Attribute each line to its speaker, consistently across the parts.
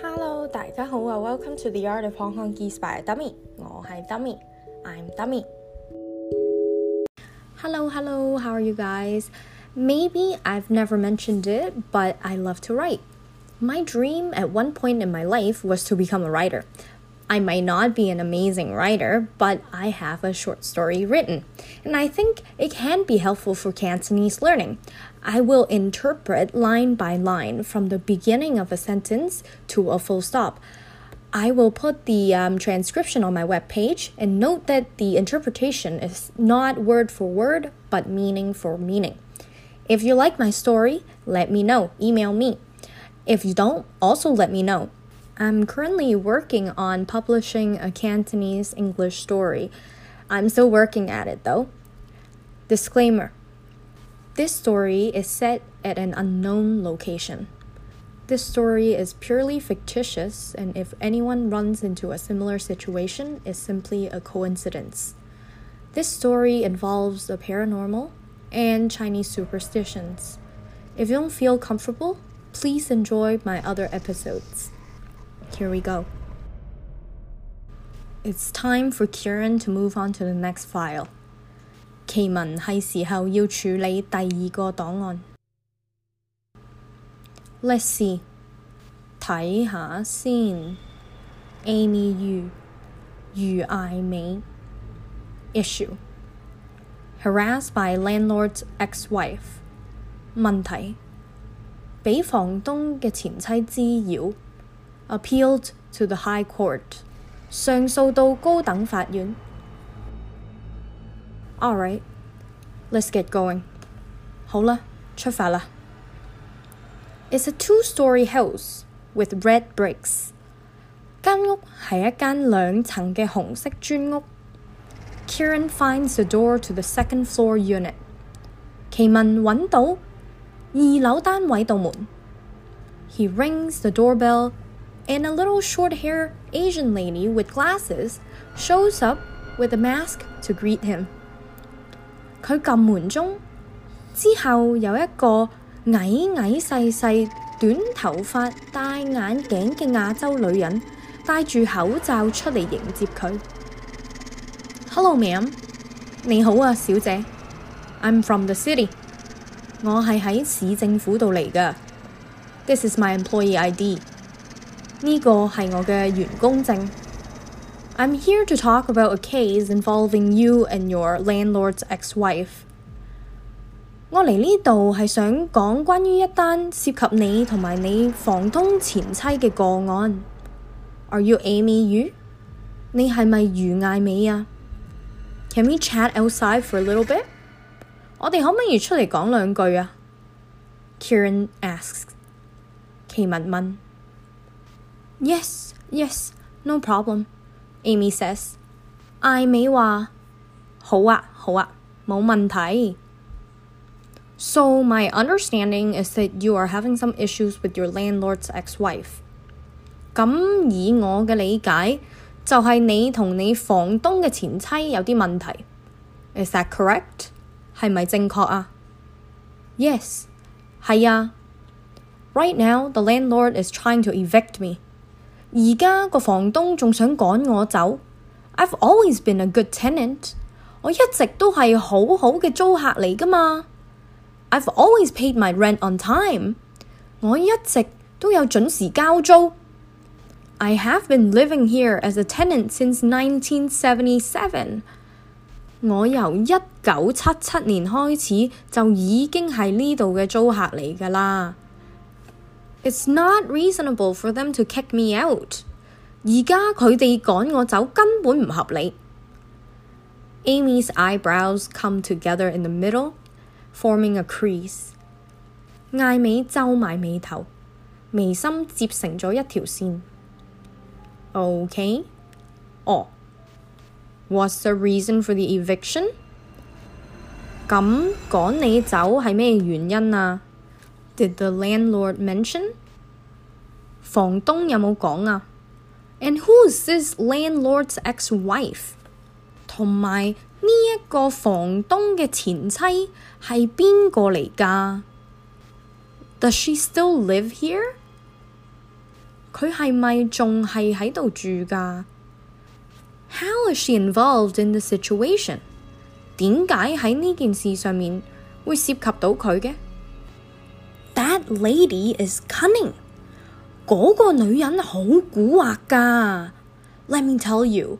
Speaker 1: Hello，大家好啊！Welcome to the Art of Hongkongese by Dummy，我係 Dummy，I'm Dummy。Hello，Hello，How are you guys? Maybe I've never mentioned it, but I love to write. My dream at one point in my life was to become a writer, I might not be an amazing writer, but I have a short story written, and I think it can be helpful for Cantonese learning. I will interpret line by line from the beginning of a sentence to a full stop. I will put the um, transcription on my webpage and note that the interpretation is not word for word, but meaning for meaning. If you like my story, let me know. Email me. If you don't, also let me know. I'm currently working on publishing a Cantonese English story. I'm still working at it though. Disclaimer This story is set at an unknown location. This story is purely fictitious, and if anyone runs into a similar situation, it's simply a coincidence. This story involves the paranormal and Chinese superstitions. If you don't feel comfortable, please enjoy my other episodes Here we go. It's time for Kieran to move on to the next file. 奇文系时候要处理第二个档案。Let's see，睇下先。Amy Yu，余艾美。Issue harassed by landlord's ex-wife。问题俾房东嘅前妻滋扰。 appealed to the High Court，上诉到高等法院。Alright, let's get going。好啦，出发啦。It's a two-story house with red bricks。间屋系一间两层嘅红色砖屋。Kieran finds the door to the second floor unit。奇文揾到二楼单位道门。He rings the doorbell and a little short haired Asian lady with glasses shows up with a mask to greet him. 佢揿门钟之后，有一个矮矮细细、短头发、戴眼镜嘅亚洲女人戴住口罩出嚟迎接佢。Hello, ma'am，你好啊，小姐。I'm from the city，我系喺市政府度嚟㗎。This is my employee ID。 呢個係我嘅員工證。I'm here to talk about a case involving you and your landlord's ex-wife。我嚟呢度係想講關於一單涉及你同埋你房東前妻嘅個案。Are you Amy Yu？你係咪余艾美啊？Can we chat outside for a little bit？我哋可唔可以出嚟講兩句啊？Kieran asks。奇文問。 Yes, yes, no problem. Amy says. 艾美话：好啊，好啊，冇问题。So my understanding is that you are having some issues with your landlord's ex-wife。咁以我嘅理解，就系你同你房东嘅前妻有啲问题。Is that correct？系咪正确啊？Yes，系啊。Right now, the landlord is trying to evict me. 而家個房東仲想趕我走。I've always been a good tenant，我一直都係好好嘅租客嚟㗎嘛。I've always paid my rent on time，我一直都有準時交租。I have been living here as a tenant since 1977。我由一九七七年開始就已經係呢度嘅租客嚟㗎啦。 It's not reasonable for them to kick me out。而家佢哋趕我走根本唔合理。Amy's eyebrows come together in the middle, forming a crease。艾美皺埋眉頭，眉心接成咗一條線。Okay，哦，What's the reason for the eviction？咁趕你走係咩原因啊 ？Did the landlord mention？房东有冇讲啊？And who's this landlord's ex-wife？同埋呢一个房东嘅前妻系边个嚟㗎？Does she still live here？ 佢系咪仲系喺度住㗎？How is she involved in the situation？点解喺呢件事上面会涉及到佢嘅 ？That lady is cunning。嗰个女人好蛊惑㗎。Let me tell you，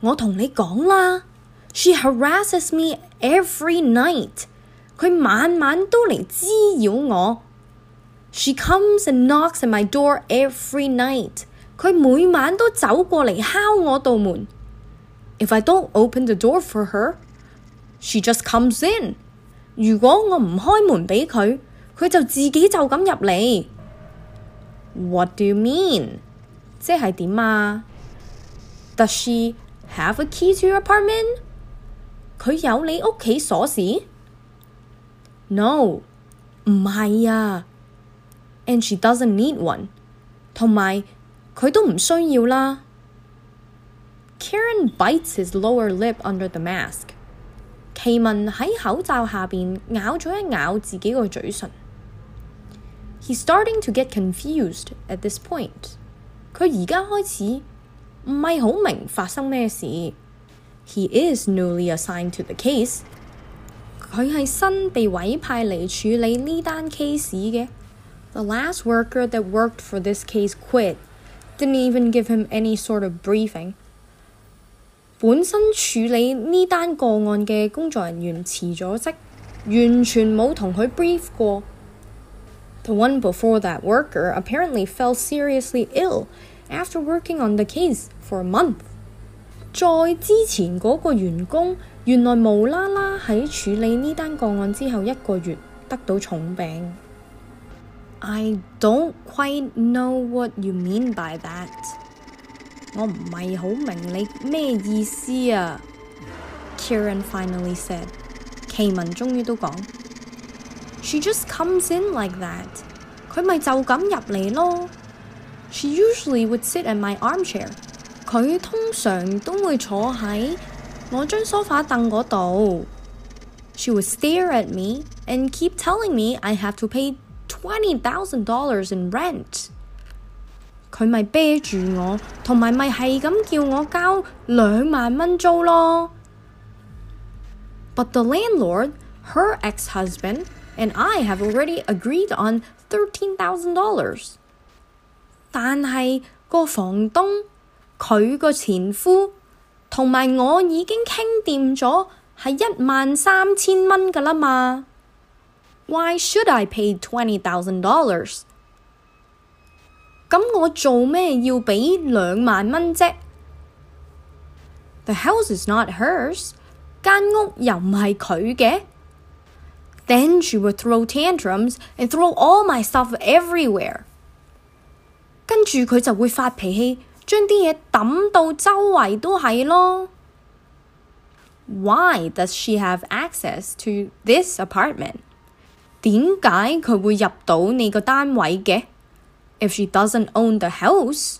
Speaker 1: 我同你讲啦，She harasses me every night。佢晚晚都嚟滋扰我。She comes and knocks at my door every night。佢每晚都走过嚟敲我道门。If I don't open the door for her, she just comes in。如果我唔开门俾佢， 佢就自己就咁入嚟。What do you mean？即係點啊？Does she have a key to your apartment？佢有你屋企鎖匙？No，唔係啊。And she doesn't need one。同埋佢都唔需要啦。Kieran bites his lower lip under the mask。奇文喺口罩下邊咬咗一咬自己個嘴唇。 He's starting to get confused at this point。佢而家开始唔系好明发生咩事。He is newly assigned to the case。佢系新被委派嚟处理呢单 case 嘅。The last worker that worked for this case quit. Didn't even give him any sort of briefing。本身处理呢单个案嘅工作人员辞咗职，完全冇同佢 brief 过。 The one before that worker apparently fell seriously ill after working on the case for a month。再之前嗰个员工原来无啦啦喺处理呢单个案之后一个月得到重病。I don't quite know what you mean by that。我唔系好明你咩意思啊。Kieran finally said。奇文终于都讲。 She just comes in like that。佢咪就咁入嚟咯。She usually would sit at my armchair。佢通常都会坐喺我张梳化凳嗰度。She would stare at me and keep telling me I have to pay twenty thousand dollars in rent。佢咪啤住我，同埋咪系咁叫我交两万蚊租咯。But the landlord, her ex-husband, and I have already agreed on thirteen thousand dollars。但系个房东佢个前夫同埋我已经倾掂咗系一万三千蚊㗎啦嘛。Why should I pay twenty thousand dollars？咁我做咩要俾两万蚊啫？The house is not hers，间屋又唔系佢嘅。 Then she would throw tantrums and throw all my stuff everywhere。跟住佢就会发脾气，将啲嘢抌到周围都系咯。Why does she have access to this apartment？点解佢会入到你个单位嘅？If she doesn't own the house，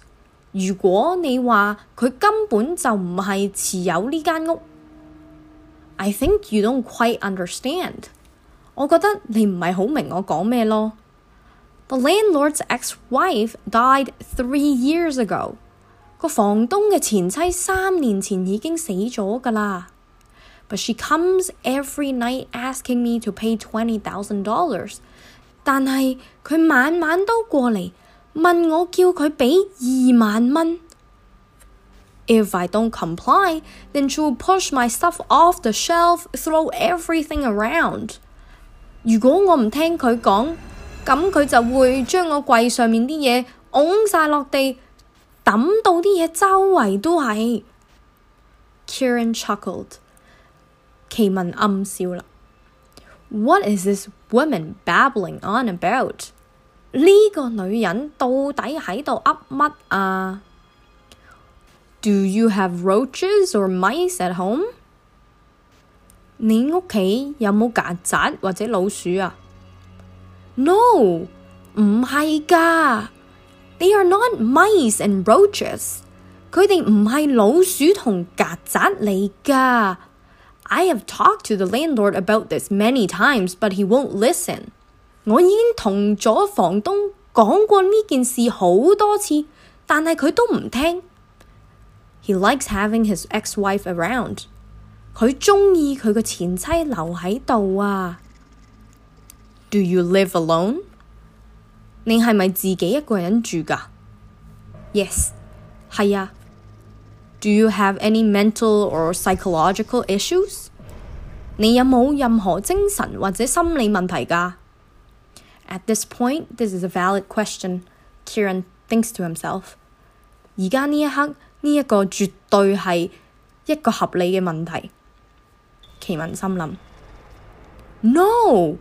Speaker 1: 如果你话佢根本就唔系持有呢间屋，I think you don't quite understand。 我覺得你唔係好明我講咩咯。The landlord's ex-wife died three years ago。個房東嘅前妻三年前已經死咗㗎啦。But she comes every night asking me to pay twenty thousand dollars。但係佢晚晚都過嚟問我叫佢俾二萬蚊。If I don't comply, then she will push my stuff off the shelf, throw everything around。 如果我唔聽佢講，咁佢就會將我櫃上面啲嘢拱晒落地，抌到啲嘢周圍都係。Kieran chuckled。奇文暗笑啦。What is this woman babbling on about？呢個女人到底喺度噏乜啊？Do you have roaches or mice at home？ 你屋企有冇曱甴或者老鼠啊？No，唔係㗎。They are not mice and roaches。佢哋唔係老鼠同曱甴嚟㗎。I have talked to the landlord about this many times, but he won't listen。我已經同咗房東講過呢件事好多次， 但係佢都唔聽。He likes having his ex-wife around。 佢鍾意佢個前妻留喺度啊。Do you live alone？你係咪自己一個人住㗎？Yes，係啊。Do you have any mental or psychological issues？你有冇任何精神或者心理問題㗎？At this point, this is a valid question. Kieran thinks to himself. 而家呢一刻，呢一個絕對係一個合理嘅問題。 奇文心谂：No，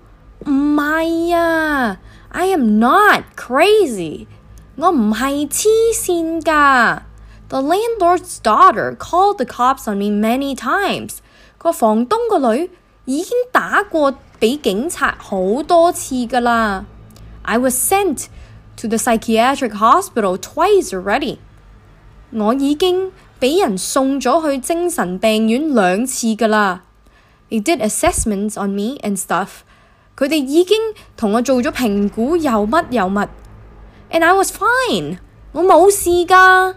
Speaker 1: 唔系啊！I am not crazy。我唔系黐线㗎。The landlord's daughter called the cops on me many times。个房东个女已经打过畀警察好多次㗎啦。I was sent to the psychiatric hospital twice already。我已经俾人送咗去精神病院两次㗎啦。 They did assessments on me and stuff。佢哋已经同我做咗评估，又乜又乜。And I was fine。我冇事㗎。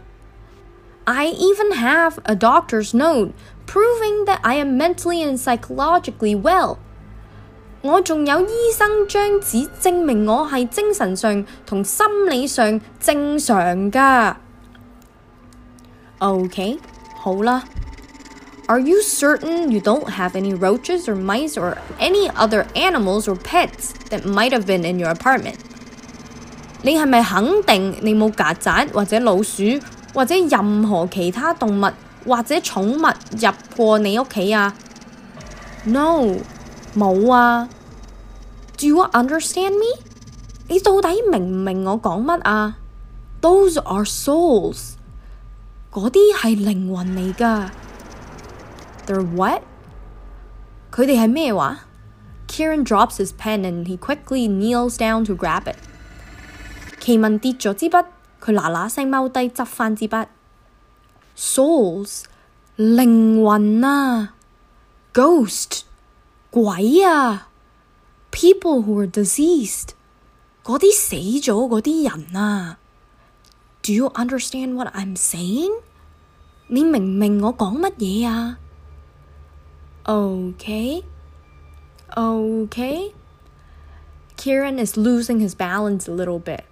Speaker 1: I even have a doctor's note proving that I am mentally and psychologically well。我仲有医生张纸证明我系精神上同心理上正常㗎。OK，好啦。 Are you certain you don't have any roaches or mice or any other animals or pets that might have been in your apartment？你系咪肯定你冇曱甴或者老鼠或者任何其他动物或者宠物入过你屋企啊？No，冇啊。Do you understand me？你到底明唔明我讲乜啊？Those are souls。嗰啲系灵魂嚟㗎。 They're what？佢哋系咩话？Kieran drops his pen and he quickly kneels down to grab it。奇文跌咗支笔，佢嗱嗱声踎低执返支笔。Souls，灵魂啊，ghost，鬼啊，people who are deceased，嗰啲死咗嗰啲人啊。Do you understand what I'm saying？你明唔明我讲乜嘢啊 ？Okay, okay. Kieran is losing his balance a little bit.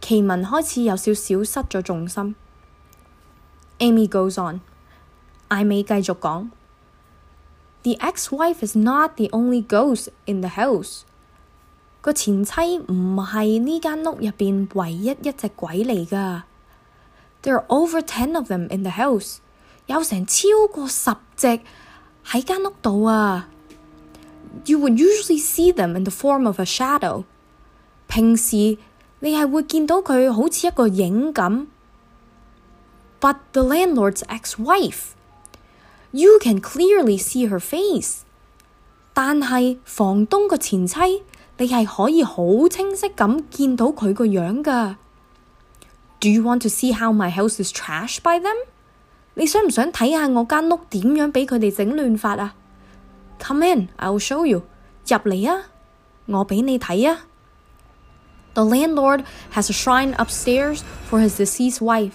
Speaker 1: 奇文开始有少少失咗重心。Amy goes on，艾美继续讲：The ex-wife is not the only ghost in the house。个前妻唔系呢间屋入边唯一一只鬼嚟㗎。There are over ten of them in the house，有成超过十只 喺间屋度啊。You would usually see them in the form of a shadow。平时你系会见到佢好似一个影咁。But the landlord's ex-wife，you can clearly see her face。但系房东个前妻。你系可以好清晰咁见到佢个样噶。Do you want to see how my house is trashed by them？ 你想唔想睇下我間屋點樣俾佢哋整亂法啊？Come in，I will show you。入嚟啊，我俾你睇啊。The landlord has a shrine upstairs for his deceased wife。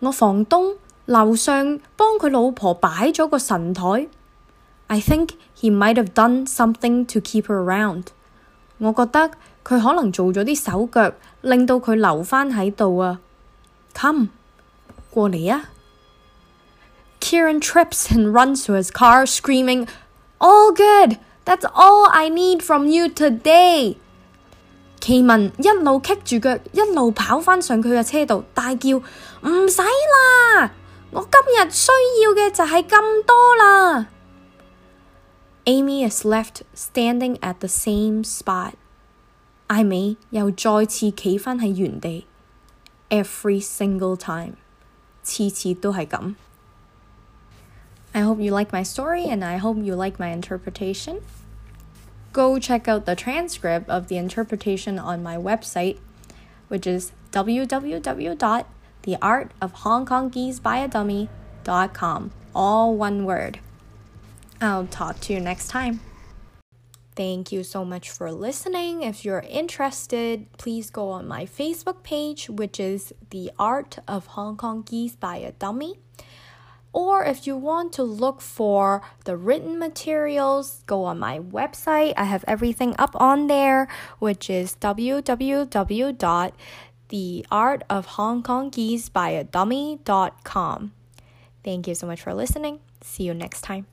Speaker 1: 我房東樓上幫佢老婆擺咗個神台。I think he might have done something to keep her around。我覺得佢可能做咗啲手腳，令到佢留返喺度啊。Come，過嚟啊 ！Kieran trips and runs to his car, screaming, "All good! That's all I need from you today." 奇文一路棘住脚，一路跑返上佢嘅车度，大叫：唔使啦！我今日需要嘅就系咁多啦！Amy is left standing at the same spot。艾美又再次企返喺原地，every single time，次次都系咁。 I hope you like my story and I hope you like my interpretation. Go check out the transcript of the interpretation on my website, which is www.theartofhongkongese.com, all one word. I'll talk to you next time. Thank you so much for listening. If you're interested, please go on my Facebook page, which is The Art of Hongkongese by a Dummy. Or if you want to look for the written materials, go on my website. I have everything up on there, which is www.theartofhongkongese by a dummy.com. Thank you so much for listening. See you next time.